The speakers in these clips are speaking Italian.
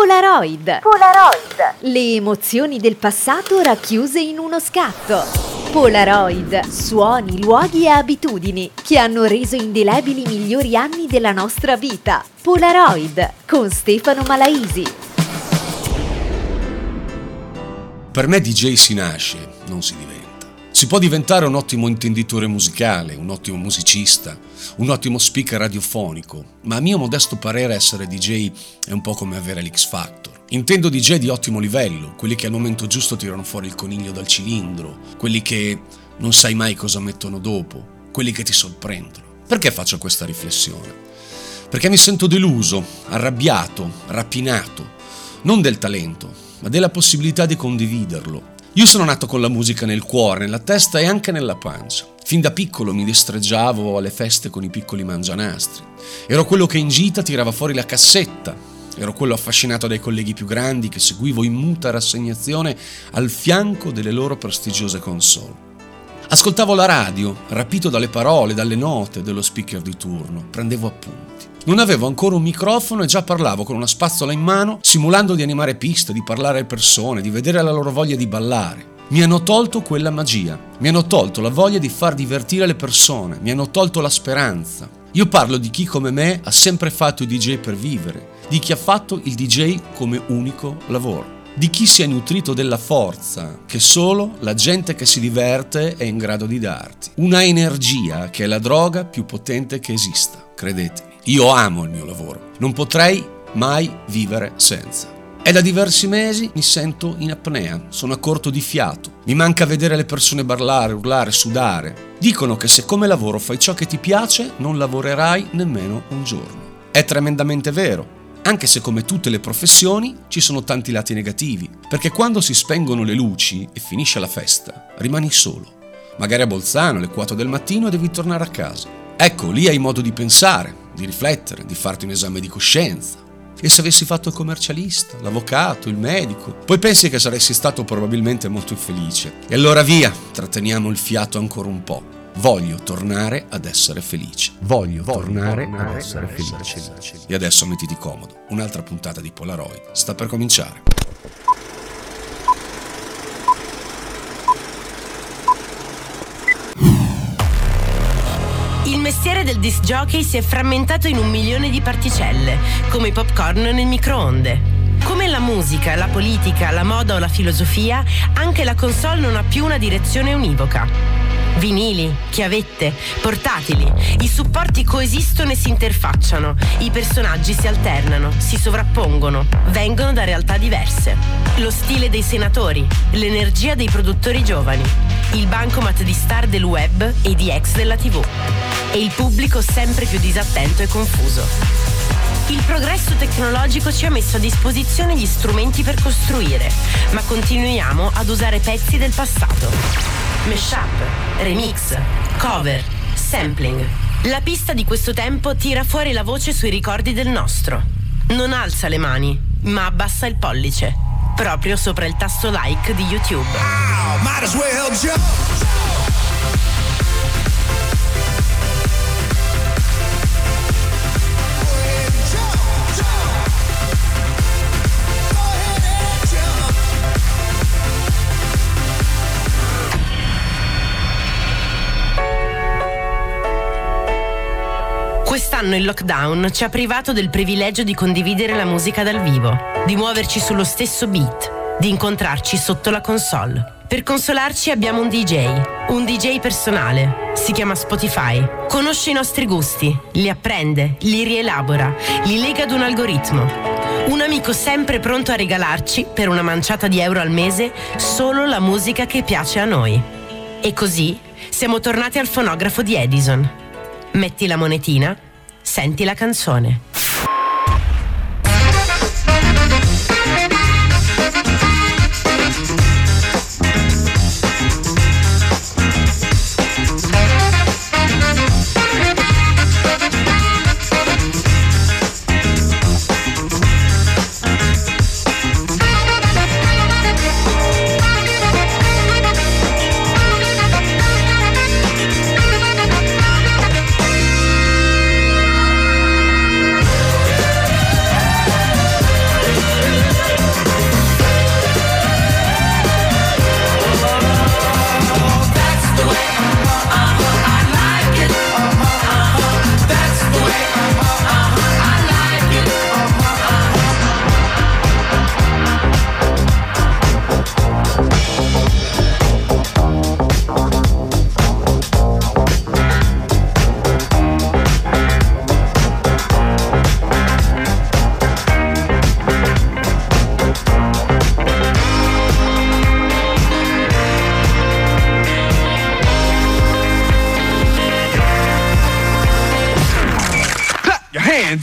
Polaroid. Polaroid. Le emozioni del passato racchiuse in uno scatto. Polaroid, suoni, luoghi e abitudini che hanno reso indelebili i migliori anni della nostra vita. Polaroid con Stefano Malaisi. Per me DJ si nasce, non si diventa. Si può diventare un ottimo intenditore musicale, un ottimo musicista, un ottimo speaker radiofonico, ma a mio modesto parere essere DJ è un po' come avere l'X Factor. Intendo DJ di ottimo livello, quelli che al momento giusto tirano fuori il coniglio dal cilindro, quelli che non sai mai cosa mettono dopo, quelli che ti sorprendono. Perché faccio questa riflessione? Perché mi sento deluso, arrabbiato, rapinato, non del talento, ma della possibilità di condividerlo, io sono nato con la musica nel cuore, nella testa e anche nella pancia. Fin da piccolo mi destreggiavo alle feste con i piccoli mangianastri. Ero quello che in gita tirava fuori la cassetta. Ero quello affascinato dai colleghi più grandi che seguivo in muta rassegnazione al fianco delle loro prestigiose console. Ascoltavo la radio, rapito dalle parole, dalle note dello speaker di turno, prendevo appunti. Non avevo ancora un microfono e già parlavo con una spazzola in mano, simulando di animare piste, di parlare alle persone, di vedere la loro voglia di ballare. Mi hanno tolto quella magia, mi hanno tolto la voglia di far divertire le persone, mi hanno tolto la speranza. Io parlo di chi come me ha sempre fatto il DJ per vivere, di chi ha fatto il DJ come unico lavoro di chi si è nutrito della forza che solo la gente che si diverte è in grado di darti. Una energia che è la droga più potente che esista, credetemi. Io amo il mio lavoro, non potrei mai vivere senza. È da diversi mesi mi sento in apnea, sono a corto di fiato, mi manca vedere le persone ballare, urlare, sudare. Dicono che se come lavoro fai ciò che ti piace non lavorerai nemmeno un giorno. È tremendamente vero, anche se come tutte le professioni ci sono tanti lati negativi, perché quando si spengono le luci e finisce la festa, rimani solo. Magari a Bolzano alle 4 del mattino e devi tornare a casa. Ecco, lì hai modo di pensare, di riflettere, di farti un esame di coscienza. E se avessi fatto il commercialista, l'avvocato, il medico, poi pensi che saresti stato probabilmente molto infelice. E allora via, tratteniamo il fiato ancora un po'. Voglio tornare ad essere felice. Voglio, Voglio tornare, tornare, ad essere felice. felice. E adesso mettiti comodo. Un'altra puntata di Polaroid sta per cominciare. Mestiere del disc jockey si è frammentato in un milione di particelle, come i popcorn nel microonde. Come la musica, la politica, la moda o la filosofia, anche la console non ha più una direzione univoca. Vinili, chiavette, portatili, i supporti coesistono e si interfacciano, i personaggi si alternano, si sovrappongono, vengono da realtà diverse. Lo stile dei senatori, l'energia dei produttori giovani, il bancomat di star del web e di ex della tv e il pubblico sempre più disattento e confuso. Il progresso tecnologico ci ha messo a disposizione gli strumenti per costruire, ma continuiamo ad usare pezzi del passato. Mashup, remix, cover, sampling. La pista di questo tempo tira fuori la voce sui ricordi del nostro. Non alza le mani, ma abbassa il pollice, proprio sopra il tasto like di YouTube. Wow, Quest'anno il lockdown ci ha privato del privilegio di condividere la musica dal vivo, di muoverci sullo stesso beat, di incontrarci sotto la console. Per consolarci abbiamo un DJ, un DJ personale, si chiama Spotify. Conosce i nostri gusti, li apprende, li rielabora, li lega ad un algoritmo. Un amico sempre pronto a regalarci, per una manciata di euro al mese, solo la musica che piace a noi. E così siamo tornati al fonografo di Edison metti la monetina, senti la canzone.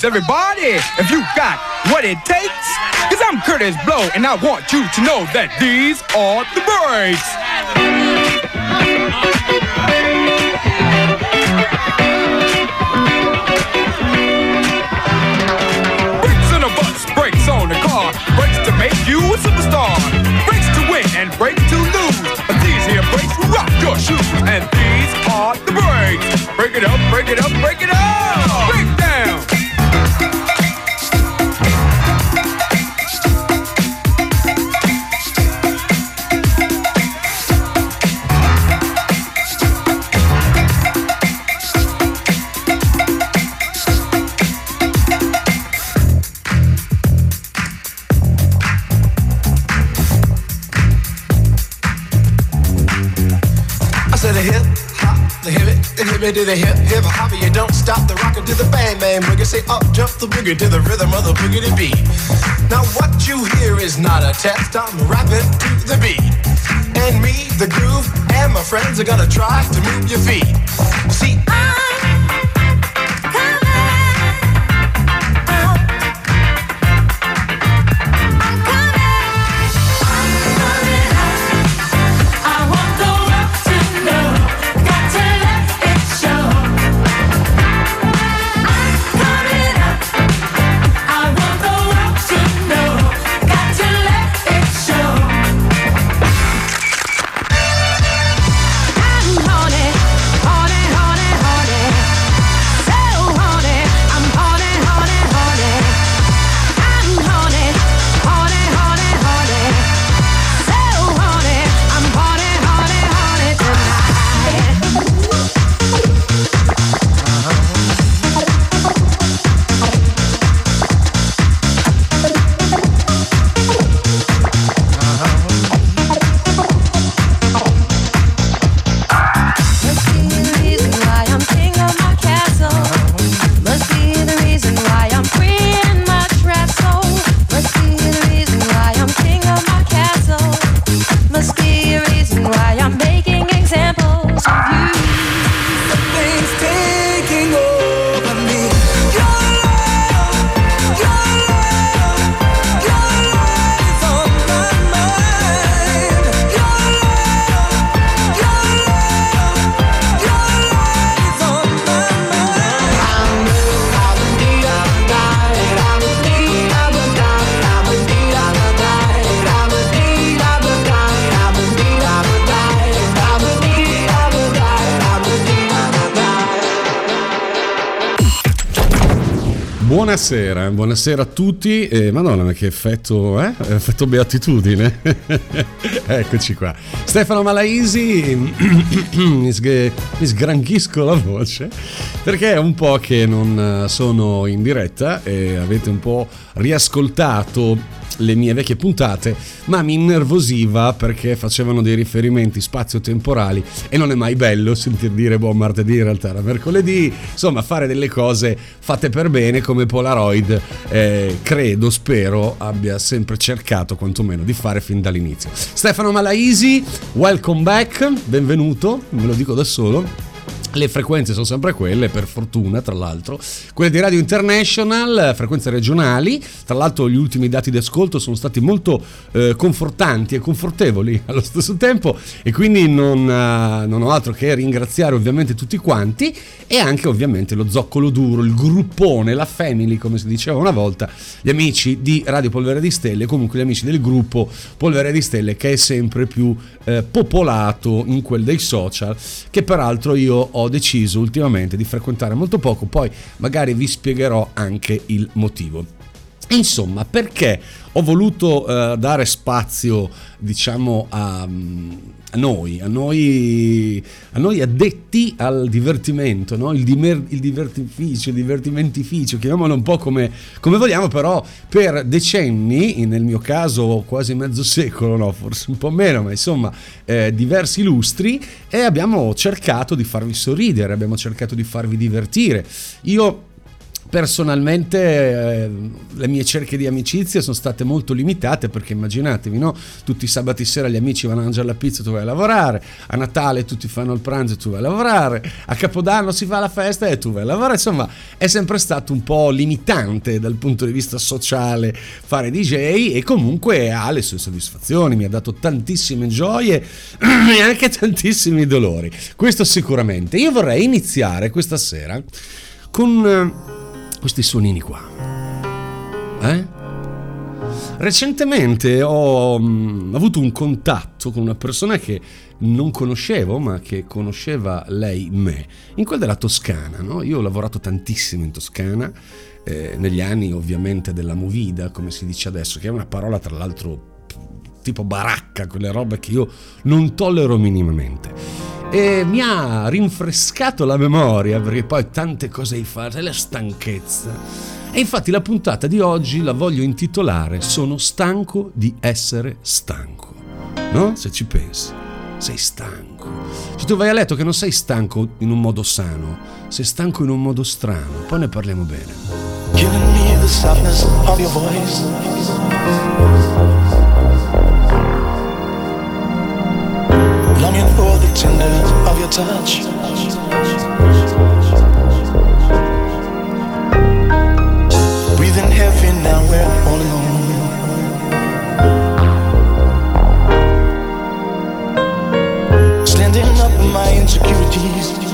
Everybody, if you got what it takes. Cause I'm Curtis Blow, and I want you to know that these are the breaks. Brakes on a bus, brakes on a car, brakes to make you a superstar, brakes to win and brakes to lose. But these here brakes will rock your shoes, and these are the brakes. Break it up, break it up, break it up. To the hip hip hop. You don't stop the rockin' to the bang bang boogie. Say up jump the boogie to the rhythm of the boogie to beat. Now what you hear is not a test. I'm rapping to the beat, and me, the groove, and my friends are gonna try to move your feet. See, Must Buonasera, buonasera a tutti. Eh, Madonna, ma che effetto, eh? Effetto beatitudine. Eccoci qua. Stefano Malaisi, mi, sghe- mi sgranchisco la voce perché è un po' che non eh, sono in diretta e avete un po' riascoltato le mie vecchie puntate, ma mi innervosiva perché facevano dei riferimenti spazio-temporali e non è mai bello sentir dire buon martedì, in realtà era mercoledì, insomma fare delle cose fatte per bene come Polaroid, eh, credo, spero abbia sempre cercato quantomeno di fare fin dall'inizio. Stefano Malaisi, welcome back, benvenuto, me lo dico da solo. Le frequenze sono sempre quelle, per fortuna, tra l'altro. Quelle di Radio International, frequenze regionali. Tra l'altro, gli ultimi dati di ascolto sono stati molto eh, confortanti e confortevoli allo stesso tempo. E quindi non, eh, non ho altro che ringraziare ovviamente tutti quanti. E anche ovviamente lo zoccolo duro, il gruppone, la family, come si diceva una volta, gli amici di Radio Polvere di Stelle, comunque gli amici del gruppo Polvere di Stelle, che è sempre più eh, popolato in quel dei social, che peraltro io ho deciso ultimamente di frequentare molto poco, poi magari vi spiegherò anche il motivo. Insomma, perché ho voluto eh, dare spazio, diciamo, a, a noi, a noi, a noi addetti al divertimento, no? il, dimer- il divertificio, il divertimentificio, chiamiamolo un po' come, come vogliamo, però per decenni, nel mio caso quasi mezzo secolo, no? forse un po' meno, ma insomma eh, diversi lustri, e abbiamo cercato di farvi sorridere, abbiamo cercato di farvi divertire. Io Personalmente eh, le mie cerche di amicizia sono state molto limitate perché immaginatevi, no? Tutti i sabati sera gli amici vanno a mangiare la pizza, tu vai a lavorare, a Natale tutti fanno il pranzo e tu vai a lavorare, a Capodanno si fa la festa e tu vai a lavorare, insomma è sempre stato un po' limitante dal punto di vista sociale fare DJ e comunque ha le sue soddisfazioni, mi ha dato tantissime gioie e anche tantissimi dolori, questo sicuramente. Io vorrei iniziare questa sera con eh, questi suonini qua. Eh? Recentemente ho mm, avuto un contatto con una persona che non conoscevo, ma che conosceva lei me, in quella della Toscana. No? Io ho lavorato tantissimo in Toscana, eh, negli anni ovviamente della movida, come si dice adesso, che è una parola tra l'altro tipo baracca, quelle robe che io non tollero minimamente. E mi ha rinfrescato la memoria perché poi tante cose hai fatto, e la stanchezza. E infatti la puntata di oggi la voglio intitolare Sono stanco di essere stanco. No? Se ci pensi, sei stanco. Se tu vai a letto che non sei stanco in un modo sano, sei stanco in un modo strano, poi ne parliamo bene. Giving me the softness of your voice. Tender of your touch. Breathing heavy now, we're all alone. Standing up my insecurities.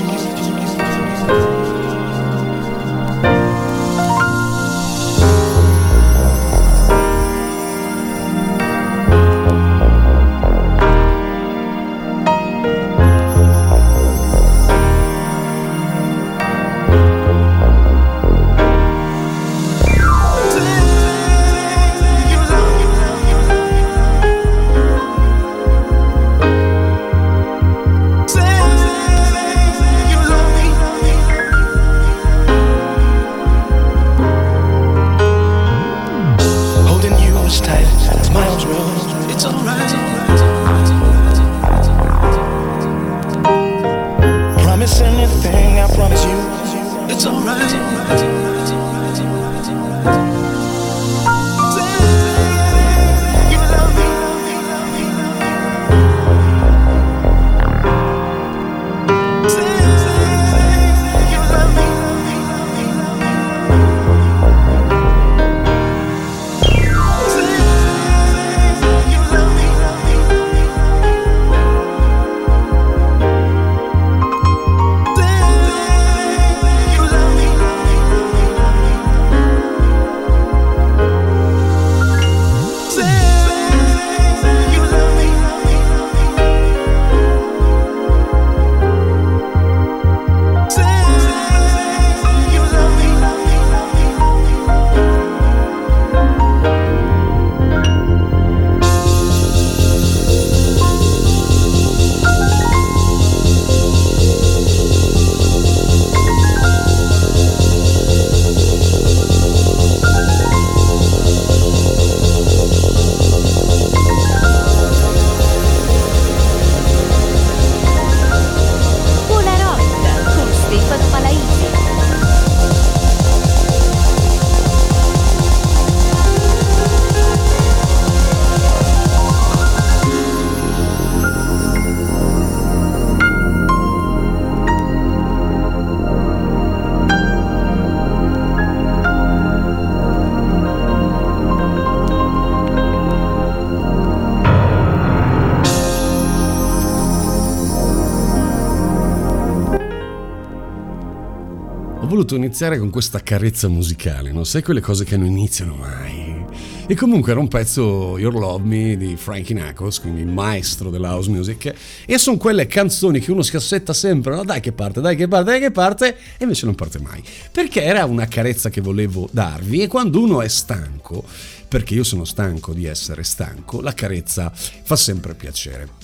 Voluto iniziare con questa carezza musicale, non sai quelle cose che non iniziano mai. E comunque era un pezzo Your Love Me di Frankie Knuckles, quindi il maestro della house music, e sono quelle canzoni che uno si assetta sempre, no dai che parte, dai che parte, dai che parte, e invece non parte mai. Perché era una carezza che volevo darvi e quando uno è stanco, perché io sono stanco di essere stanco, la carezza fa sempre piacere.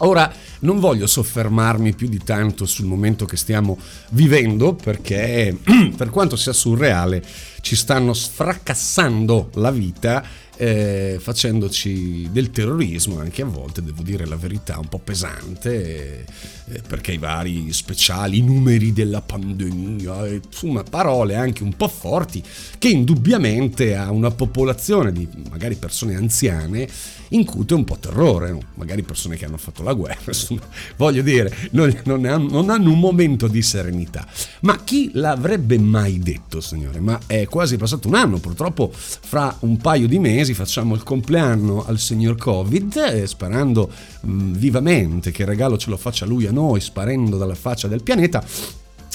Ora non voglio soffermarmi più di tanto sul momento che stiamo vivendo perché per quanto sia surreale ci stanno sfracassando la vita eh, facendoci del terrorismo anche a volte, devo dire la verità, un po' pesante, eh, perché i vari speciali, i numeri della pandemia, eh, insomma parole anche un po' forti che indubbiamente a una popolazione di magari persone anziane incute un po' terrore, no? magari persone che hanno fatto la guerra, insomma, voglio dire, non, non hanno, non hanno un momento di serenità. Ma chi l'avrebbe mai detto, signore? Ma è quasi passato un anno, purtroppo fra un paio di mesi facciamo il compleanno al signor Covid, eh, sperando mh, vivamente che il regalo ce lo faccia lui a noi, sparendo dalla faccia del pianeta.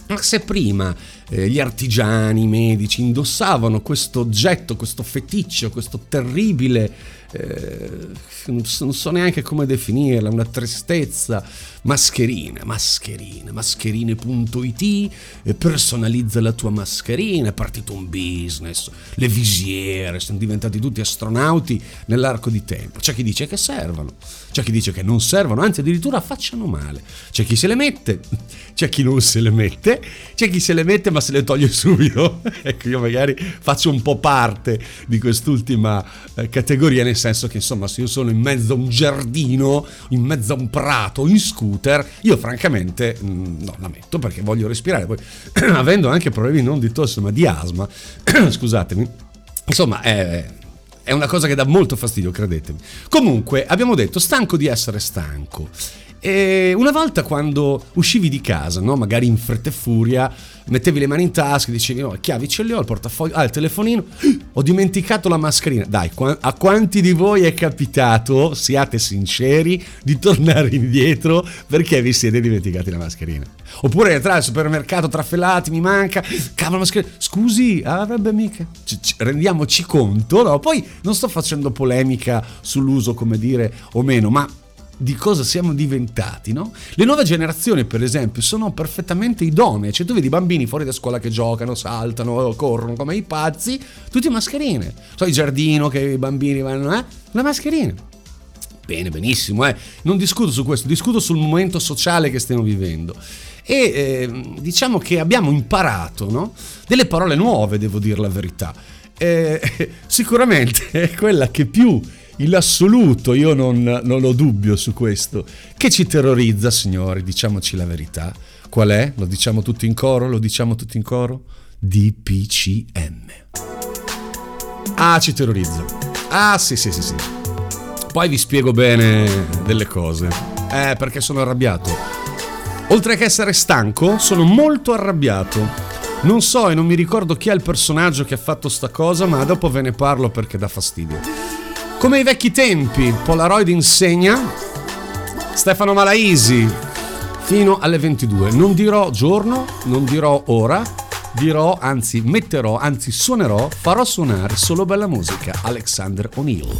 Ma se prima eh, gli artigiani, i medici indossavano questo oggetto, questo feticcio, questo terribile, eh, non so neanche come definirla, una tristezza, mascherina, mascherina, mascherine.it, eh, personalizza la tua mascherina, è partito un business, le visiere, sono diventati tutti astronauti nell'arco di tempo. C'è chi dice che servono, c'è chi dice che non servono, anzi addirittura facciano male. C'è chi se le mette, c'è chi non se le mette, c'è chi se le mette ma se le toglie subito. ecco, io magari faccio un po' parte di quest'ultima eh, categoria, nel senso che insomma se io sono in mezzo a un giardino, in mezzo a un prato, in scooter, io francamente mm, no, la metto perché voglio respirare. Poi avendo anche problemi non di tosse ma di asma, scusatemi, insomma è è una cosa che dà molto fastidio, credetemi. Comunque, abbiamo detto, stanco di essere stanco. E una volta quando uscivi di casa, no? magari in fretta e furia, mettevi le mani in tasca dicevi: No, chiavi ce le ho, il portafoglio, ah, il telefonino, ho dimenticato la mascherina. Dai, a quanti di voi è capitato, siate sinceri, di tornare indietro perché vi siete dimenticati la mascherina? Oppure entrare al supermercato trafellati, mi manca, cavolo, mascherina. Scusi, avrebbe mica. Ci- ci- rendiamoci conto, no? Poi non sto facendo polemica sull'uso, come dire, o meno, ma di cosa siamo diventati, no? Le nuove generazioni, per esempio, sono perfettamente idonee. Cioè, tu vedi i bambini fuori da scuola che giocano, saltano, corrono come i pazzi, tutti mascherine. So, il giardino che i bambini vanno, eh? Le mascherine. Bene, benissimo, eh. Non discuto su questo, discuto sul momento sociale che stiamo vivendo. E eh, diciamo che abbiamo imparato, no? Delle parole nuove, devo dire la verità. Eh, sicuramente quella che più in assoluto io non, non ho dubbio su questo. Che ci terrorizza, signori, diciamoci la verità. Qual è? Lo diciamo tutti in coro? Lo diciamo tutti in coro? DPCM. Ah, ci terrorizza. Ah, sì, sì, sì, sì. Poi vi spiego bene delle cose. Eh, perché sono arrabbiato. Oltre che essere stanco, sono molto arrabbiato. Non so e non mi ricordo chi è il personaggio che ha fatto sta cosa, ma dopo ve ne parlo perché dà fastidio. Come ai vecchi tempi, Polaroid insegna Stefano Malaisi fino alle 22. Non dirò giorno, non dirò ora, dirò, anzi metterò, anzi suonerò, farò suonare solo bella musica. Alexander O'Neill.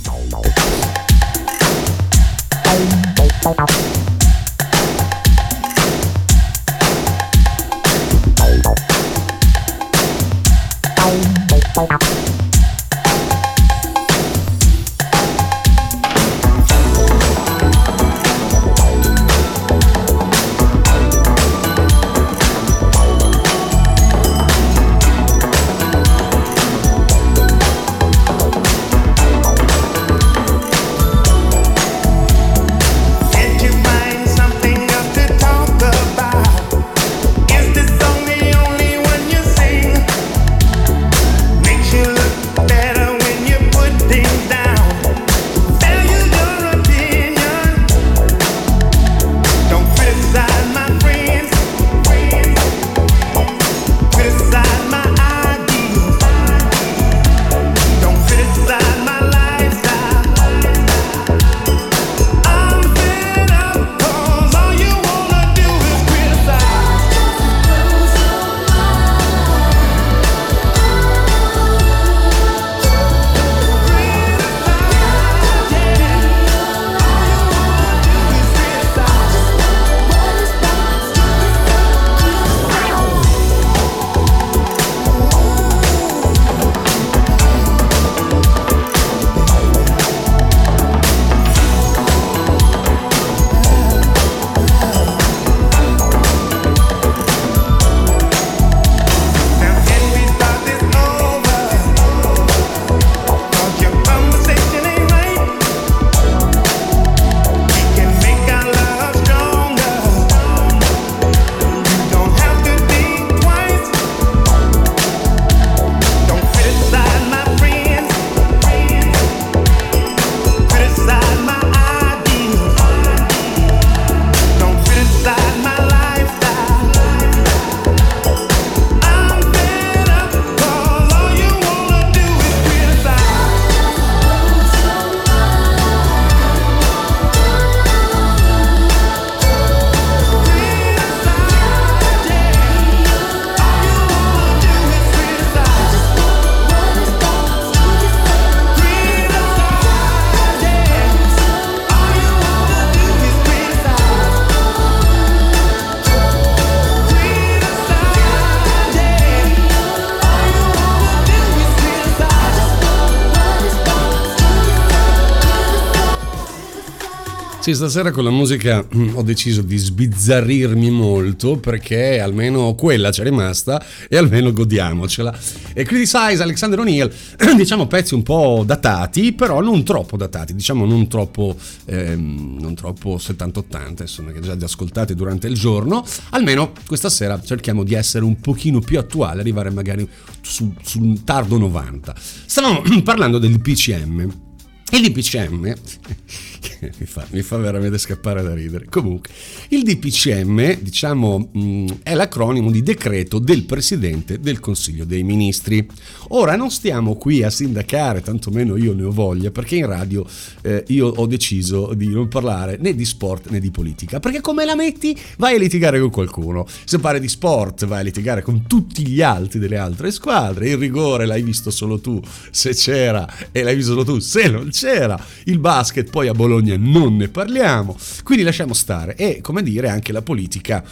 Sì, stasera con la musica mm, ho deciso di sbizzarrirmi molto perché almeno quella c'è rimasta e almeno godiamocela. E Criticize, Alexander O'Neill, diciamo pezzi un po' datati, però non troppo datati, diciamo non troppo, ehm, troppo 70-80, insomma, che già li ascoltate durante il giorno. Almeno questa sera cerchiamo di essere un pochino più attuali, arrivare magari su, sul tardo 90. Stavamo parlando del PCM. Il DPCM mi fa, mi fa veramente scappare da ridere. Comunque, il DPCM, diciamo, mh, è l'acronimo di decreto del Presidente del Consiglio dei Ministri. Ora non stiamo qui a sindacare, tantomeno io ne ho voglia, perché in radio eh, io ho deciso di non parlare né di sport né di politica, perché come la metti vai a litigare con qualcuno. Se parli di sport vai a litigare con tutti gli altri delle altre squadre, il rigore l'hai visto solo tu, se c'era, e l'hai visto solo tu, se non c'era, il basket poi a Bologna non ne parliamo, quindi lasciamo stare. E come dire, anche la politica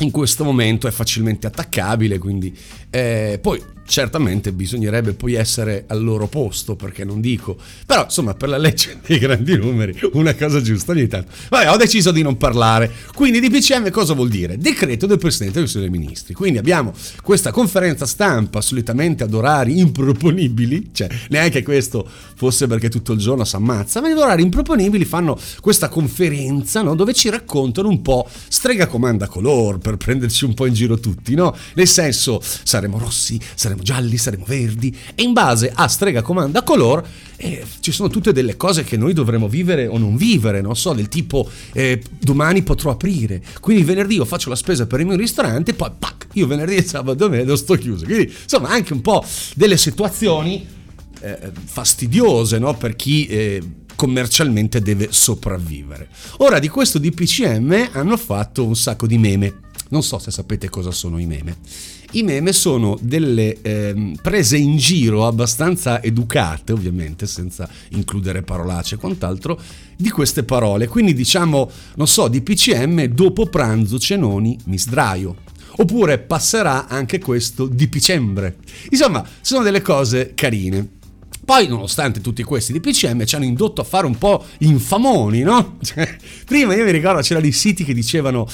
in questo momento è facilmente attaccabile, quindi eh, poi certamente bisognerebbe poi essere al loro posto, perché non dico, però insomma per la legge dei grandi numeri una cosa giusta ogni tanto. Vabbè, ho deciso di non parlare. Quindi DPCM cosa vuol dire? Decreto del Presidente del Consiglio dei Ministri. Quindi abbiamo questa conferenza stampa solitamente ad orari improponibili, cioè neanche questo fosse perché tutto il giorno si ammazza, ma ad orari improponibili fanno questa conferenza no? dove ci raccontano un po' strega comanda color per prenderci un po' in giro tutti, no? Nel senso saremo rossi, saremo gialli, saremo verdi e in base a strega comanda color eh, ci sono tutte delle cose che noi dovremo vivere o non vivere, non so, del tipo eh, domani potrò aprire, quindi venerdì io faccio la spesa per il mio ristorante, poi pac, io venerdì e sabato e domenica sto chiuso. Quindi insomma anche un po' delle situazioni eh, fastidiose no? per chi eh, commercialmente deve sopravvivere. Ora di questo DPCM hanno fatto un sacco di meme. Non so se sapete cosa sono i meme. I meme sono delle ehm, prese in giro abbastanza educate, ovviamente, senza includere parolacce e quant'altro, di queste parole. Quindi diciamo, non so, di PCM, dopo pranzo cenoni mi sdraio. Oppure passerà anche questo di dicembre. Insomma, sono delle cose carine. Poi, nonostante tutti questi DPCM, ci hanno indotto a fare un po' infamoni, no? Cioè, prima io mi ricordo c'erano i siti che dicevano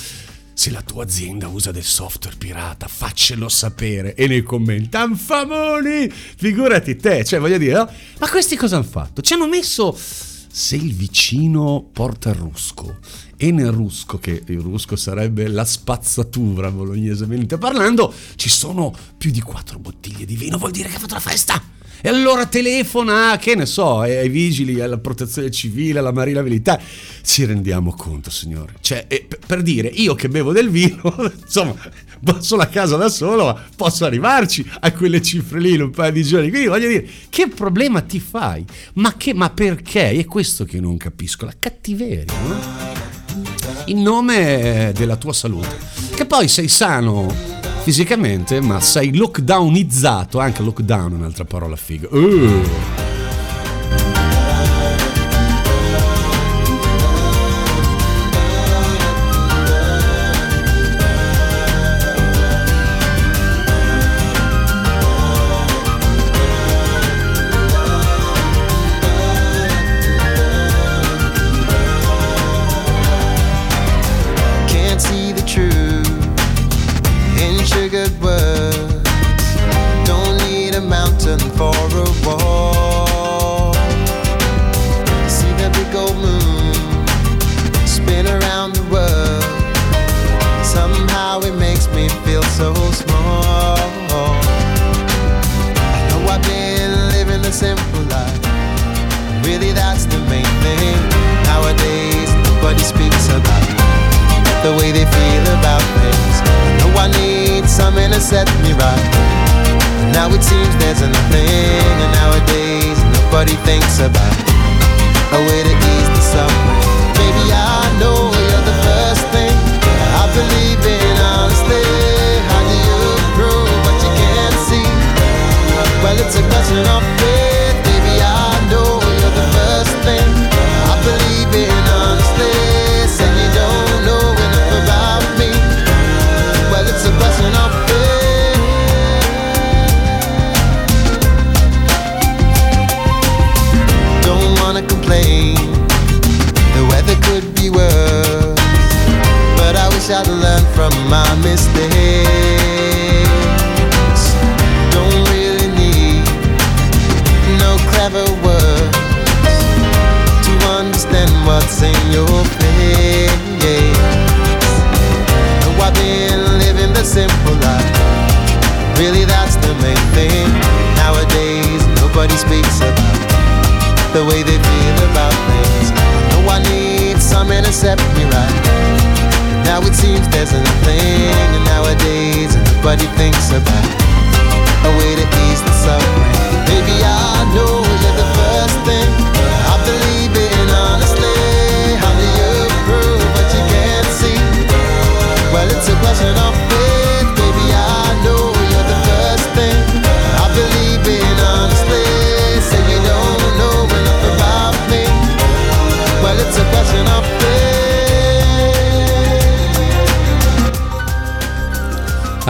se la tua azienda usa del software pirata, faccelo sapere. E nei commenti, infamoni! Figurati te, cioè voglio dire, no? ma questi cosa hanno fatto? Ci hanno messo se il vicino porta il rusco e nel rusco, che il rusco sarebbe la spazzatura bolognesamente parlando, ci sono più di quattro bottiglie di vino, vuol dire che ha fatto la festa. E allora telefona, che ne so, ai vigili, alla protezione civile, alla marina militare. Ci rendiamo conto, signore. Cioè, per- dire, io che bevo del vino, insomma, sono a casa da solo, posso arrivarci a quelle cifre lì in un paio di giorni. Quindi voglio dire, che problema ti fai? Ma, che, ma perché? È questo che non capisco, la cattiveria, no? in nome della tua salute. Che poi sei sano fisicamente, ma sei lockdownizzato, anche lockdown è un'altra parola figa. Uh.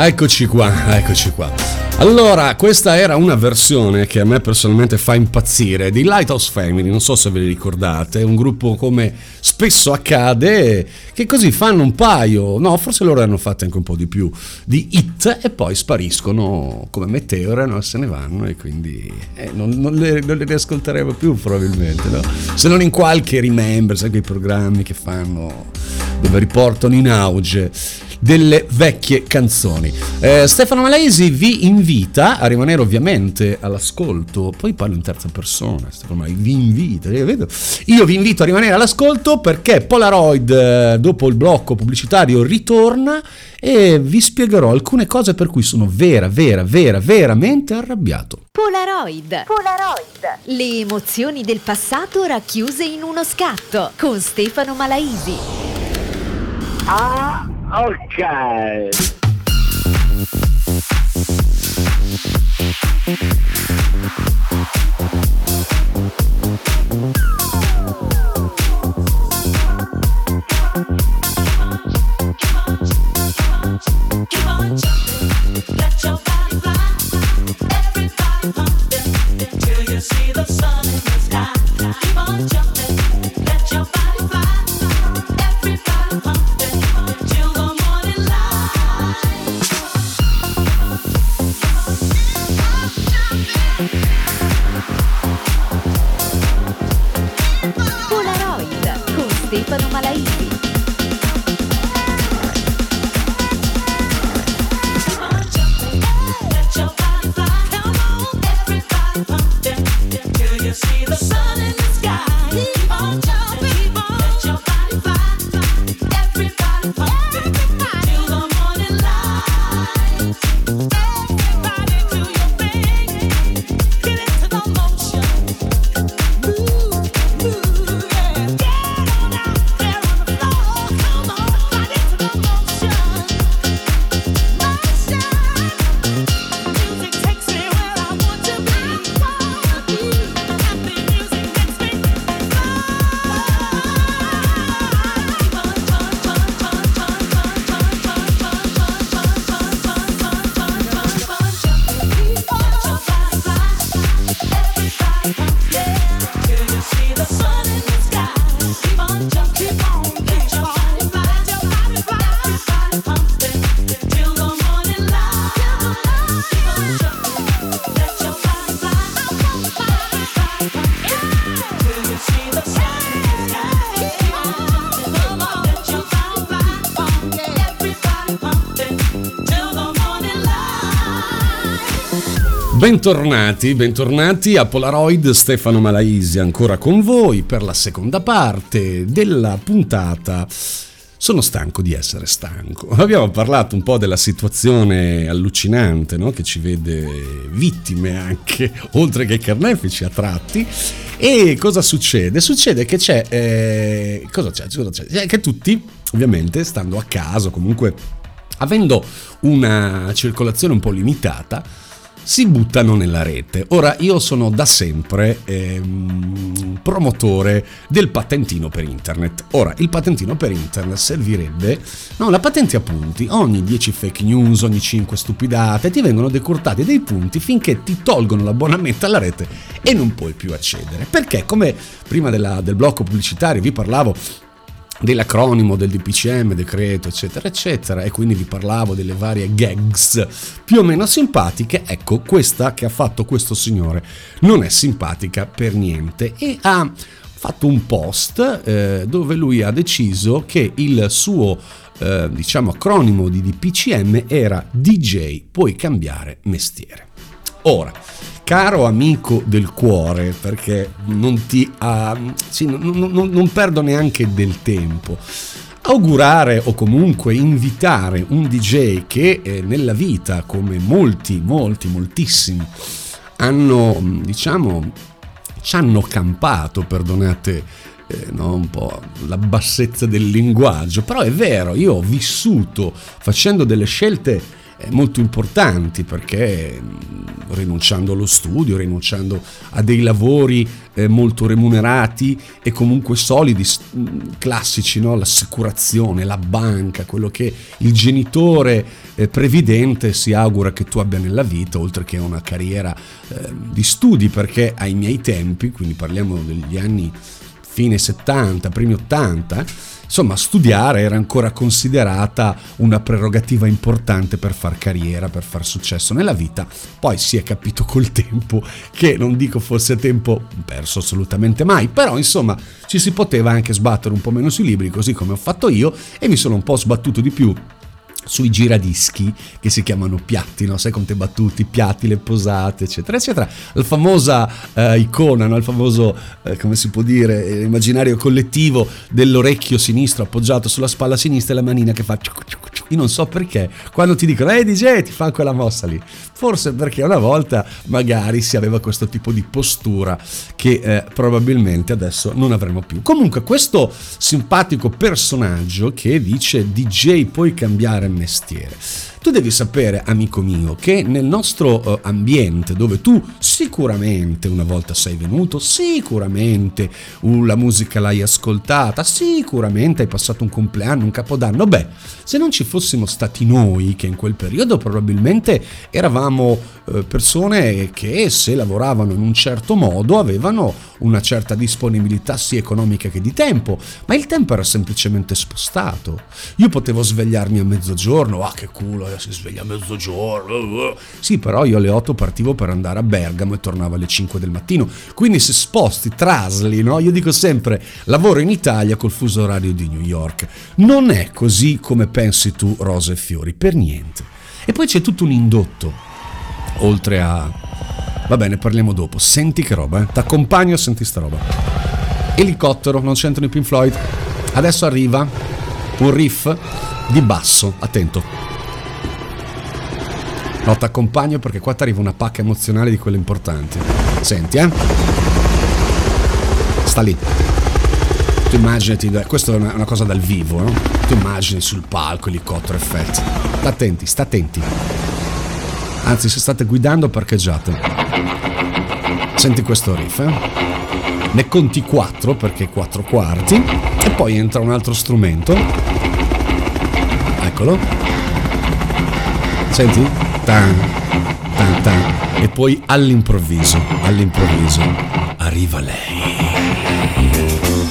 Eccoci qua, eccoci qua. Allora, questa era una versione che a me personalmente fa impazzire di Lighthouse Family, non so se ve li ricordate, un gruppo come spesso accade che così fanno un paio, no, forse loro hanno fatto anche un po' di più di hit e poi spariscono come meteore, no? se ne vanno e quindi eh, non, non le, non le riascolteremo più probabilmente, no? Se non in qualche remember, sai quei programmi che fanno dove riportano in auge delle vecchie canzoni. Eh, Stefano Malaisi vi invita a rimanere ovviamente all'ascolto, poi parlo in terza persona, Stefano Malaisi vi invita, io, vedo. io vi invito a rimanere all'ascolto perché Polaroid eh, dopo il blocco pubblicitario ritorna e vi spiegherò alcune cose per cui sono vera, vera, vera, veramente arrabbiato. Polaroid. Polaroid. Le emozioni del passato racchiuse in uno scatto con Stefano Malaisi. Ah, ok. Bentornati, bentornati a Polaroid, Stefano Malaisi ancora con voi per la seconda parte della puntata. Sono stanco di essere stanco. Abbiamo parlato un po' della situazione allucinante no? che ci vede vittime anche, oltre che carnefici a tratti. E cosa succede? Succede che c'è... eh, cosa c'è? Cosa c'è? Che tutti, ovviamente, stando a casa, comunque avendo una circolazione un po' limitata, si buttano nella rete. Ora io sono da sempre ehm, promotore del patentino per internet. Ora il patentino per internet servirebbe, no, la patente a punti, ogni 10 fake news, ogni 5 stupidate ti vengono decurtati dei punti finché ti tolgono l'abbonamento alla rete e non puoi più accedere. Perché come prima della- del blocco pubblicitario vi parlavo dell'acronimo del DPCM, decreto, eccetera, eccetera, e quindi vi parlavo delle varie gags più o meno simpatiche, ecco, questa che ha fatto questo signore non è simpatica per niente e ha fatto un post eh, dove lui ha deciso che il suo eh, diciamo acronimo di DPCM era DJ, puoi cambiare mestiere. Ora, caro amico del cuore, perché non ti ha, sì, non, non- non perdo neanche del tempo. Augurare o comunque invitare un DJ che eh, nella vita, come molti, molti, moltissimi, hanno, diciamo, ci hanno campato, perdonate eh, no, un po' la bassezza del linguaggio, però è vero, io ho vissuto facendo delle scelte molto importanti perché mh, rinunciando allo studio, rinunciando a dei lavori eh, molto remunerati e comunque solidi, mh, classici, no? l'assicurazione, la banca, quello che il genitore eh, previdente si augura che tu abbia nella vita, oltre che una carriera eh, di studi, perché ai miei tempi, quindi parliamo degli anni fine 70, primi 80, insomma studiare era ancora considerata una prerogativa importante per far carriera, per far successo nella vita. Poi si è capito col tempo che non dico fosse tempo perso assolutamente mai, però insomma ci si poteva anche sbattere un po' meno sui libri, così come ho fatto io, e mi sono un po' sbattuto di più sui giradischi che si chiamano piatti, no? sai quante battuti, piatti, le posate, eccetera, eccetera. La famosa eh, icona, no? il famoso, eh, come si può dire, eh, immaginario collettivo dell'orecchio sinistro appoggiato sulla spalla sinistra e la manina che fa... ciuc, ciuc. Io non so perché, quando ti dicono, ehi DJ, ti fa quella mossa lì. Forse perché una volta magari si aveva questo tipo di postura che eh, probabilmente adesso non avremo più. Comunque questo simpatico personaggio che dice DJ puoi cambiare mestiere. Tu devi sapere, amico mio, che nel nostro eh, ambiente dove tu sicuramente una volta sei venuto, sicuramente la musica l'hai ascoltata, sicuramente hai passato un compleanno, un capodanno, beh, se non ci fossimo stati noi che in quel periodo probabilmente eravamo eh, persone che se lavoravano in un certo modo avevano una certa disponibilità sia economica che di tempo, ma il tempo era semplicemente spostato. Io potevo svegliarmi a mezzogiorno, ah che culo, eh, si sveglia a mezzogiorno. uh. Sì, però io alle 8 partivo per andare a Bergamo e tornavo alle 5 del mattino. Quindi se sposti, trasli, no? Io dico sempre, lavoro in Italia col fuso orario di New York. Non è così come pensi tu, rose e fiori, per niente. E poi c'è tutto un indotto, oltre a... Va bene, parliamo dopo. Senti che roba, eh? T'accompagno, senti sta roba. Elicottero, non c'entrano i Pink Floyd. Adesso arriva un riff di basso, attento. No, ti accompagno perché qua ti arriva una pacca emozionale di quelle importanti. Senti, eh? Sta lì. Tu immaginati, eh, questa è una, cosa dal vivo, no? Tu immagini sul palco, elicottero, effetti. Sta attenti, sta attenti. Anzi, se state guidando, parcheggiate. Senti questo riff, eh? Ne conti 4 perché 4 quarti e poi entra un altro strumento. Eccolo. Senti? Tan, tan, tan. E poi all'improvviso, all'improvviso, arriva lei.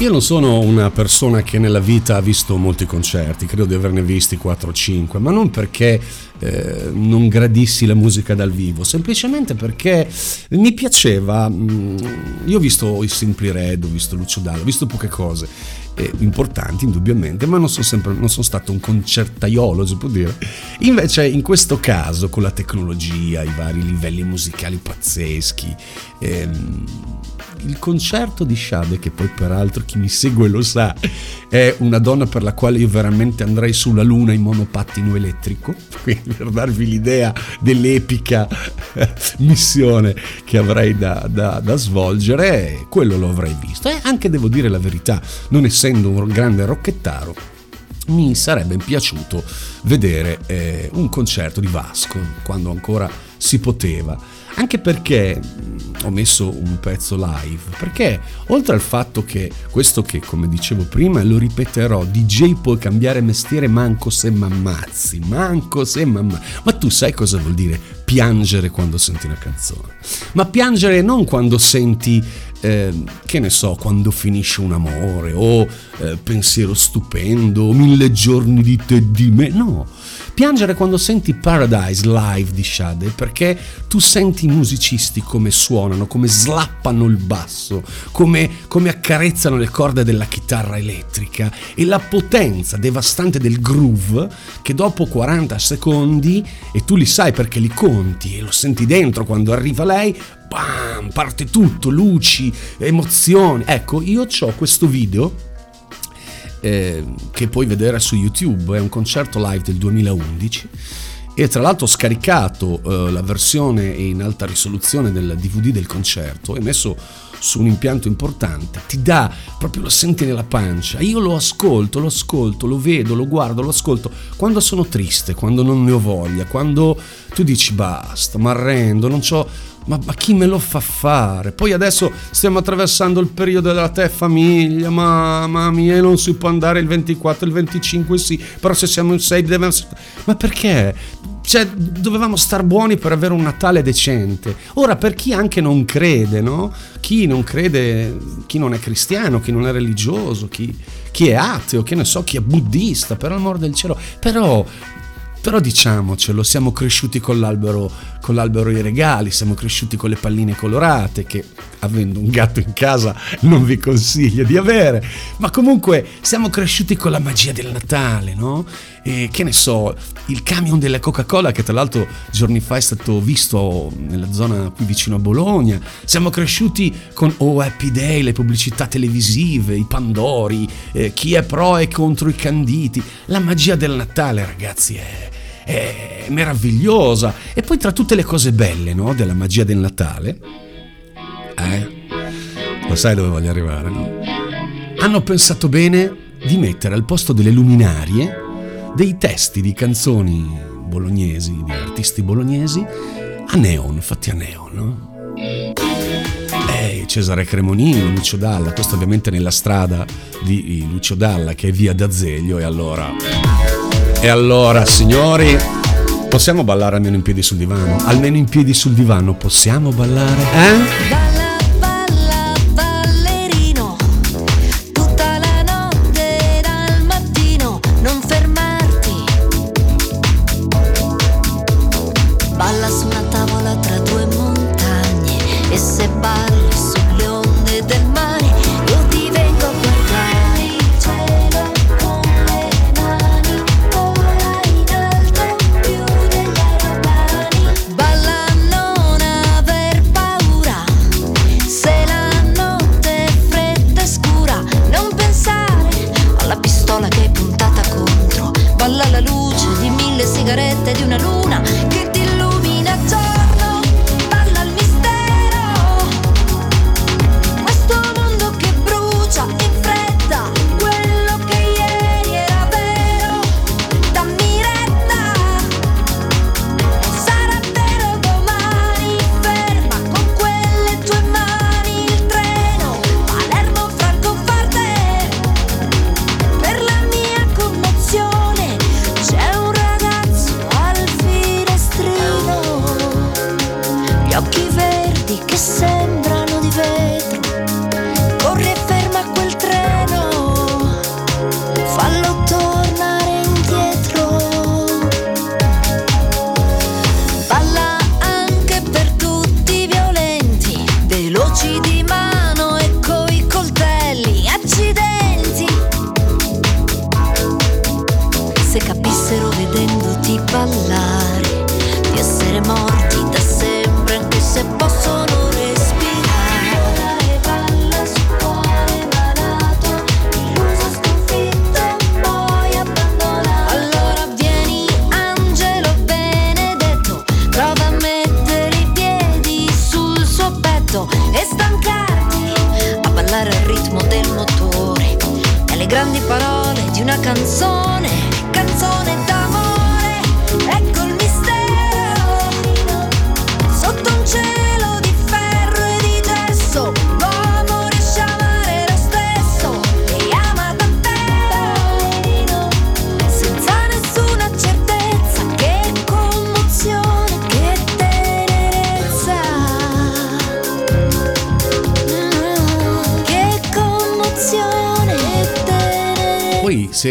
Io non sono una persona che nella vita ha visto molti concerti, credo di averne visti 4 o 5, ma non perché eh, non gradissi la musica dal vivo, semplicemente perché mi piaceva. mm, Io ho visto i Simply Red, ho visto Lucio Dalla, ho visto poche cose eh, importanti indubbiamente, ma non sono sempre non sono stato un concertaiolo, si può dire. Invece in questo caso con la tecnologia, i vari livelli musicali pazzeschi, ehm, il concerto di Shade, che poi peraltro chi mi segue lo sa, è una donna per la quale io veramente andrei sulla luna in monopattino elettrico, per darvi l'idea dell'epica eh, missione che avrei da, da- da svolgere, quello lo avrei visto. E anche devo dire la verità, non essendo un grande rocchettaro, mi sarebbe piaciuto vedere eh, un concerto di Vasco quando ancora si poteva. Anche perché mh, ho messo un pezzo live, perché oltre al fatto che questo che come dicevo prima, lo ripeterò, DJ può cambiare mestiere manco se m'ammazzi, manco se m'ammazzi. Ma tu sai cosa vuol dire piangere quando senti una canzone? Ma piangere non quando senti eh, che ne so, quando finisce un amore o eh, pensiero stupendo o mille giorni di te di me, no. Piangere quando senti Paradise live di Shade perché tu senti i musicisti come suonano, come slappano il basso, come, come accarezzano le corde della chitarra elettrica e la potenza devastante del groove che dopo 40 secondi, e tu li sai perché li conti e lo senti dentro quando arriva lei, bam, parte tutto, luci, emozioni. Ecco, io ho questo video eh, che puoi vedere su YouTube, è un concerto live del 2011 e tra l'altro ho scaricato eh, la versione in alta risoluzione del DVD del concerto e messo su un impianto importante, ti dà proprio lo senti nella pancia. Io lo ascolto, lo ascolto, lo vedo, lo guardo, lo ascolto quando sono triste, quando non ne ho voglia, quando tu dici basta, mi arrendo, non c'ho ma, ma chi me lo fa fare? Poi adesso stiamo attraversando il periodo della te famiglia, mamma mia, non si può andare il 24, il 25 sì, però se siamo in 6 deve... Ma perché? Cioè, dovevamo star buoni per avere un Natale decente. Ora, per chi anche non crede, no? Chi non crede, chi non è cristiano, chi non è religioso, chi, chi è ateo, che ne so, chi è buddista, per l'amor del cielo. Però però diciamocelo, siamo cresciuti con l'albero, con l'albero ai regali, siamo cresciuti con le palline colorate che avendo un gatto in casa non vi consiglio di avere, ma comunque siamo cresciuti con la magia del Natale, no? E che ne so, il camion della Coca-Cola che tra l'altro giorni fa è stato visto nella zona qui vicino a Bologna, siamo cresciuti con Oh Happy Day, le pubblicità televisive, i Pandori, eh, chi è pro e contro i canditi, la magia del Natale ragazzi è è meravigliosa. E poi tra tutte le cose belle, no? Della magia del Natale, eh? Lo sai dove voglio arrivare, no? Hanno pensato bene di mettere al posto delle luminarie dei testi di canzoni bolognesi, di artisti bolognesi, a neon, fatti a neon, no? Eh, Cesare Cremonini, Lucio Dalla, questo ovviamente nella strada di Lucio Dalla che è via d'Azeglio e allora... E allora, signori, possiamo ballare almeno in piedi sul divano? Almeno in piedi sul divano possiamo ballare? Eh?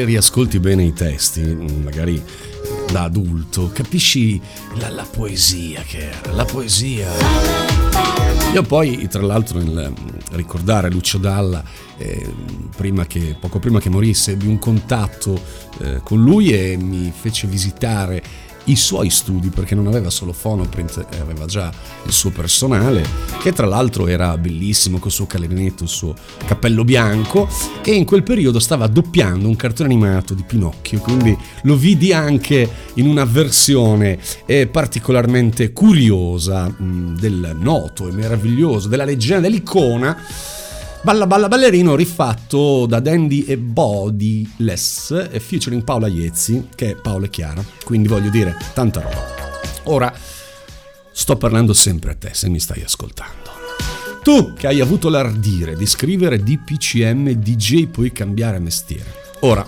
Riascolti bene i testi, mm, magari da adulto, capisci la, la poesia che era, la poesia. Io poi, tra l'altro, nel mm, ricordare Lucio Dalla, eh, prima che- poco prima che morisse, ebbi un contatto eh, con lui e mi fece visitare i suoi studi perché non aveva solo Phonoprint, eh, aveva già il suo personale che tra l'altro era bellissimo col suo clarinetto, il suo cappello bianco e in quel periodo stava doppiando un cartone animato di Pinocchio, quindi lo vidi anche in una versione eh, particolarmente curiosa mh, del noto e meraviglioso, della leggenda, dell'icona Balla Balla Ballerino rifatto da Dandy e Bodiless e featuring Paola Iezzi che è Paola e Chiara. Quindi voglio dire tanta roba. Ora sto parlando sempre a te se mi stai ascoltando. Tu che hai avuto l'ardire di scrivere DPCM DJ puoi cambiare mestiere. Ora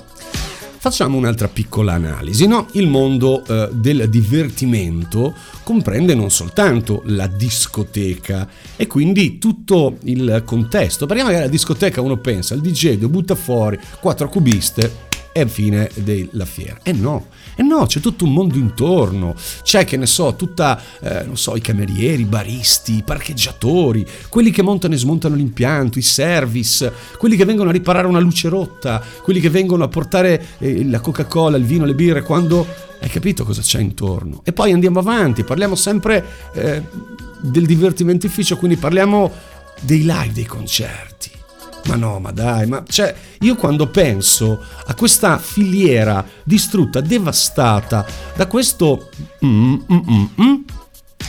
Facciamo un'altra piccola analisi, no? Il mondo eh, del divertimento comprende non soltanto la discoteca e quindi tutto il contesto, perché magari alla discoteca uno pensa, il DJ lo butta fuori, quattro cubiste e fine della fiera. E no, e no, c'è tutto un mondo intorno, c'è che ne so, tutta, eh, non so, i camerieri, i baristi, i parcheggiatori, quelli che montano e smontano l'impianto, i service, quelli che vengono a riparare una luce rotta, quelli che vengono a portare eh, la Coca-Cola, il vino, le birre, quando hai capito cosa c'è intorno. E poi andiamo avanti, parliamo sempre eh, del divertimentificio, quindi parliamo dei live, dei concerti. Ma no, ma dai, ma cioè, io quando penso a questa filiera distrutta, devastata da questo. mm, mm, mm, mm,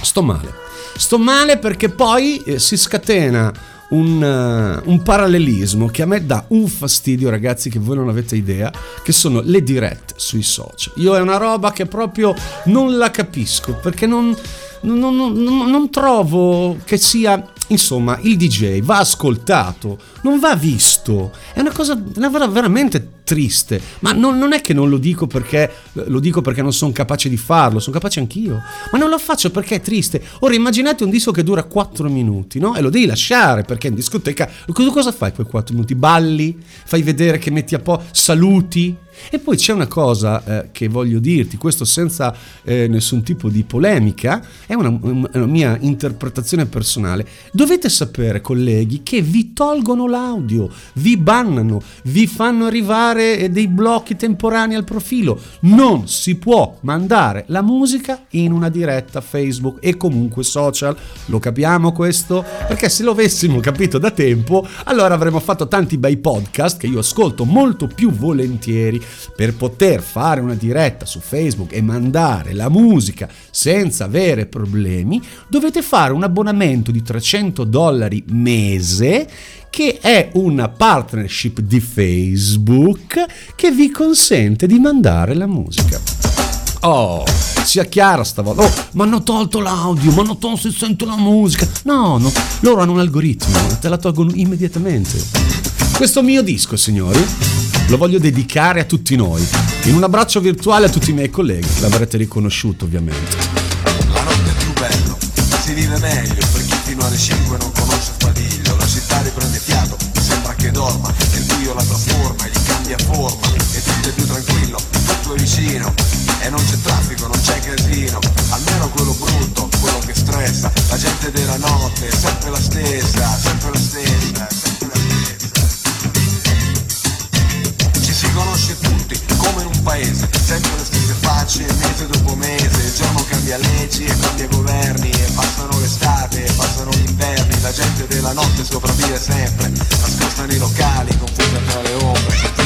sto male. Sto male perché poi eh, si scatena un, eh, un parallelismo che a me dà un fastidio, ragazzi, che voi non avete idea, che sono le dirette sui social. Io è una roba che proprio non la capisco perché non- non- non- non trovo che sia Insomma, il DJ va ascoltato, non va visto. È una cosa veramente triste. Ma non, non è che non lo dico perché lo dico perché non sono capace di farlo, sono capace anch'io. Ma non lo faccio perché è triste. Ora immaginate un disco che dura 4 minuti, no? E lo devi lasciare perché in discoteca cosa fai quei 4 minuti? Balli? Fai vedere che metti a po', saluti? E poi c'è una cosa eh, che voglio dirti, questo senza eh, nessun tipo di polemica, è una, una mia interpretazione personale. Dovete sapere, colleghi, che vi tolgono l'audio, vi bannano, vi fanno arrivare eh, dei blocchi temporanei al profilo. Non si può mandare la musica in una diretta Facebook e comunque social. Lo capiamo questo? Perché se lo avessimo capito da tempo, allora avremmo fatto tanti bei podcast che io ascolto molto più volentieri per poter fare una diretta su Facebook e mandare la musica senza avere problemi, dovete fare un abbonamento di 300 dollari mese che è una partnership di Facebook che vi consente di mandare la musica. Oh, sia chiara stavolta. Oh, ma hanno tolto l'audio, ma hanno tolto se sento la musica. No, no, loro hanno un algoritmo, te la tolgono immediatamente. Questo mio disco, signori, lo voglio dedicare a tutti noi. In un abbraccio virtuale a tutti i miei colleghi. L'avrete riconosciuto, ovviamente. La notte è più bello, si vive meglio per chi fino alle 5 non conosce Spadiglio. La città riprende fiato, sembra che dorma, e il buio la trasforma, gli cambia forma, e tutto è più tranquillo, tutto è vicino, e non c'è traffico, non c'è casino, almeno quello brutto, quello che stressa, la gente della notte è sempre la stessa, sempre la stessa. Paese, sempre le stesse facce, mese dopo mese, il giorno cambia leggi e cambia governi, e passano l'estate, e passano gli inverni, la gente della notte sopravvive sempre, nascosta nei locali, confusa tra le ombre,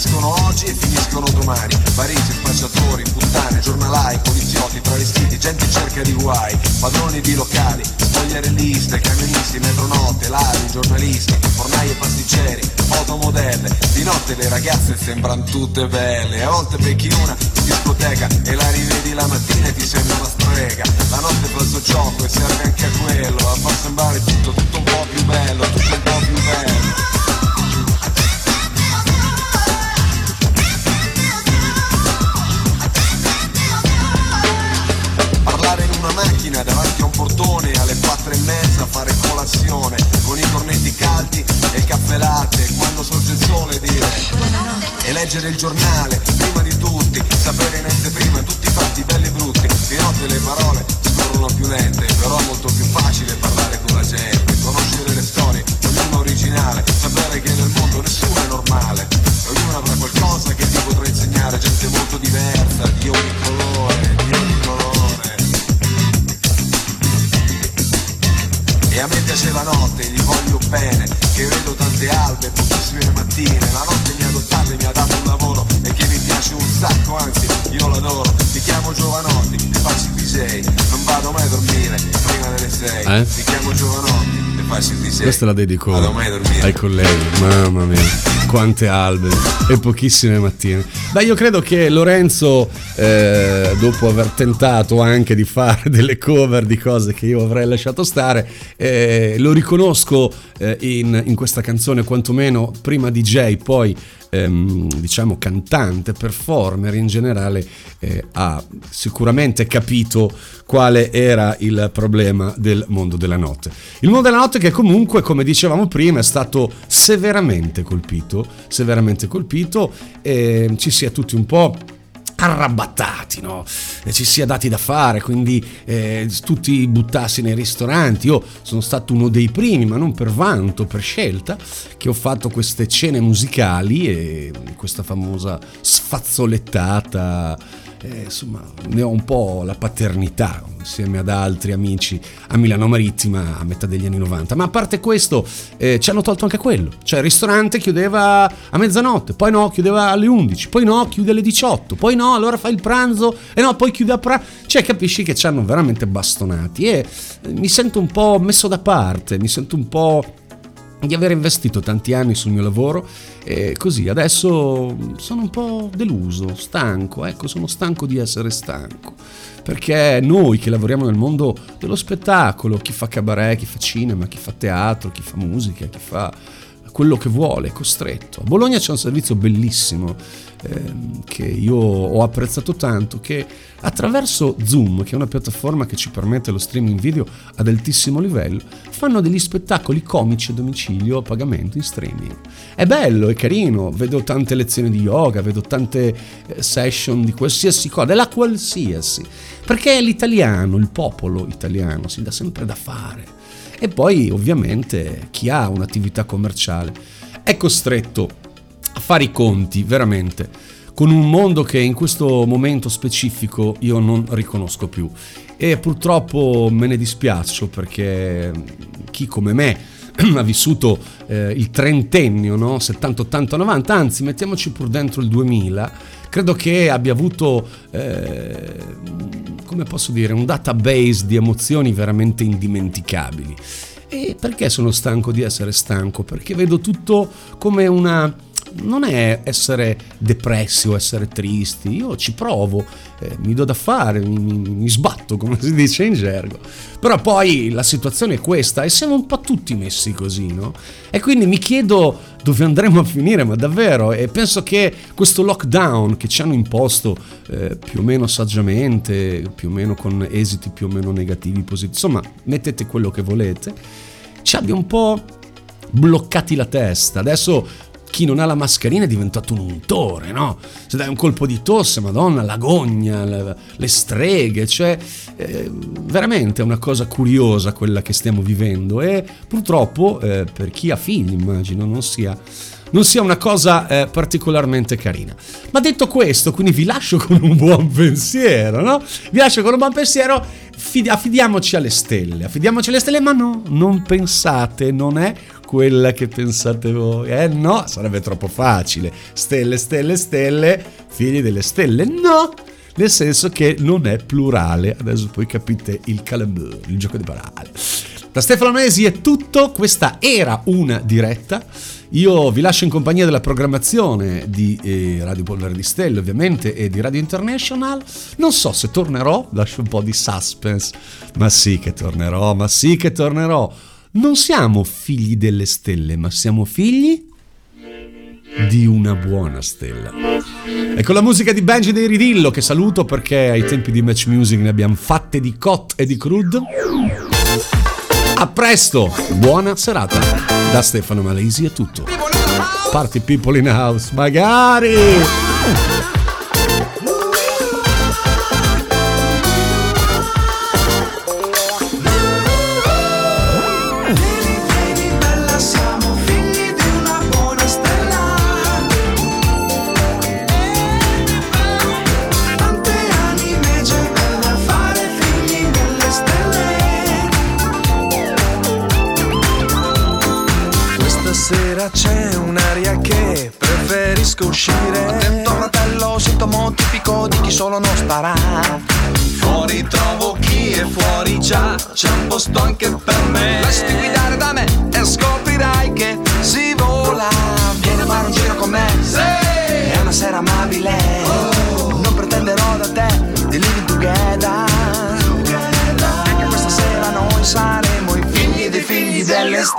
nascono oggi e finiscono domani. Parigi, spacciatori, puttane, giornalai, poliziotti, travestiti, gente in cerca di guai, padroni di locali, spogliarelliste, camionisti, metronotte, ladri, giornalisti, fornai e pasticceri, fotomodelle. Di notte le ragazze sembrano tutte belle, a volte becchi una in discoteca e la rivedi la mattina e ti sembra una strega. La notte fa il suo gioco e serve anche a quello, a far sembrare tutto, tutto un po' più bello, tutto un po' più bello. Macchina davanti a un portone alle quattro e mezza, fare colazione con i cornetti caldi e il caffè latte quando sorge il sole dire e leggere il giornale prima di tutti, sapere in anteprima tutti i fatti belli e brutti, di notte le parole scorrono più lente, però è molto più facile parlare con la gente, conoscere le storie, ognuno originale, sapere che nel mondo nessuno è normale, ognuno avrà qualcosa che ti potrà insegnare, gente molto diversa, di ogni E a me piace la notte, gli voglio bene, che vedo tante albe, pochissime mattine, la notte mi ha adottato e mi ha dato un lavoro e che mi piace un sacco, anzi io l'adoro, mi chiamo Giovanotti e faccio il DJ, non vado mai a dormire prima delle 6, Eh? mi chiamo Giovanotti Questa la dedico ai colleghi, mamma mia, quante albe e pochissime mattine. Beh, io credo che Lorenzo, eh, dopo aver tentato anche di fare delle cover di cose che io avrei lasciato stare, eh, lo riconosco eh, in, in questa canzone, quantomeno prima DJ, poi ehm, diciamo cantante, performer in generale, eh, ha sicuramente capito quale era il problema del mondo della notte. Il mondo della notte che comunque, come dicevamo prima, è stato severamente colpito, severamente colpito e ci si è tutti un po' arrabattati, no? Ci sia dati da fare, quindi eh, tutti buttassi nei ristoranti. Io sono stato uno dei primi, ma non per vanto, per scelta, che ho fatto queste cene musicali e questa famosa sfazzolettata. Eh, insomma, ne ho un po' la paternità insieme ad altri amici a Milano Marittima a metà degli anni 90. Ma a parte questo, eh, ci hanno tolto anche quello. Cioè, il ristorante chiudeva a mezzanotte, poi no, chiudeva alle 11, poi no, chiude alle 18, poi no, allora fai il pranzo e no, poi chiude a pranzo. Cioè, capisci che ci hanno veramente bastonati e eh, mi sento un po' messo da parte, mi sento un po' di aver investito tanti anni sul mio lavoro e così adesso sono un po' deluso, stanco, ecco, sono stanco di essere stanco. Perché noi che lavoriamo nel mondo dello spettacolo, chi fa cabaret, chi fa cinema, chi fa teatro, chi fa musica, chi fa quello che vuole, costretto. A Bologna c'è un servizio bellissimo ehm, che io ho apprezzato tanto, che attraverso Zoom, che è una piattaforma che ci permette lo streaming video ad altissimo livello, fanno degli spettacoli comici a domicilio a pagamento in streaming. È bello, è carino, vedo tante lezioni di yoga, vedo tante eh, session di qualsiasi cosa, della qualsiasi, perché l'italiano, il popolo italiano si dà sempre da fare. E poi ovviamente chi ha un'attività commerciale è costretto a fare i conti veramente con un mondo che in questo momento specifico io non riconosco più. E purtroppo me ne dispiaccio perché chi come me ha vissuto eh, il trentennio, no? 70, 80, 90, anzi mettiamoci pur dentro il 2000, credo che abbia avuto, eh, come posso dire, un database di emozioni veramente indimenticabili. E perché sono stanco di essere stanco? Perché vedo tutto come una... Non è essere depressi o essere tristi, io ci provo, eh, mi do da fare, mi, mi- mi sbatto come si dice in gergo. Però poi la situazione è questa e siamo un po' tutti messi così, no? E quindi mi chiedo dove andremo a finire, ma davvero, e penso che questo lockdown che ci hanno imposto eh, più o meno saggiamente, più o meno con esiti più o meno negativi, positivi, insomma, mettete quello che volete, ci abbia un po' bloccati la testa. Adesso chi non ha la mascherina è diventato un untore, no? Se dai un colpo di tosse, madonna, l'agonia, le, le streghe, cioè eh, veramente è una cosa curiosa quella che stiamo vivendo e purtroppo eh, per chi ha figli immagino non sia, non sia una cosa eh, particolarmente carina. Ma detto questo, quindi vi lascio con un buon pensiero, no? Vi lascio con un buon pensiero, fidi- affidiamoci alle stelle, affidiamoci alle stelle, ma no, non pensate, non è quella che pensate voi. Eh no, sarebbe troppo facile. Stelle, stelle, stelle, figli delle stelle. No! Nel senso che non è plurale. Adesso poi capite il calambur, il gioco di parole. Da Stefano Mesi è tutto. Questa era una diretta. Io vi lascio in compagnia della programmazione di eh, Radio Polvere di Stelle, ovviamente, e di Radio International. Non so se tornerò, lascio un po' di suspense. Ma sì che tornerò, ma sì che tornerò. Non siamo figli delle stelle, ma siamo figli di una buona stella. E con la musica di Benji dei Ridillo, che saluto perché ai tempi di Match Music ne abbiamo fatte di cot e di crud. A presto, buona serata. Da Stefano Malesi è tutto. Party people in house, magari!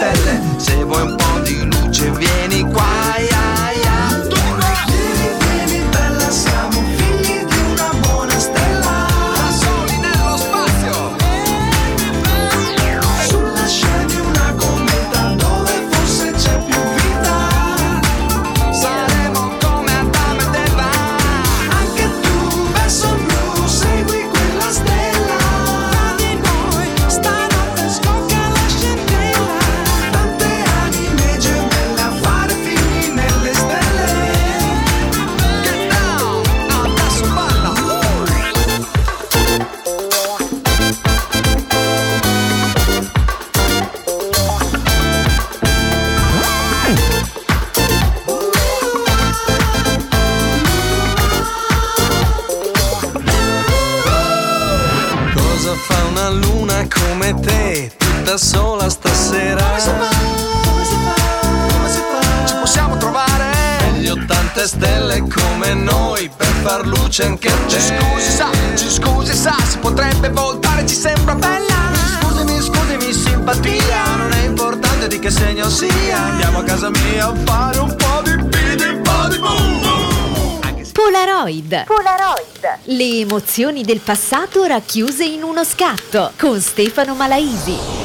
Delle stelle. Se vuoi un segno sia. Andiamo a casa mia a fare un po' di bidi, un po' di boom. Polaroid. Polaroid. Le emozioni del passato racchiuse in uno scatto con Stefano Malaisi.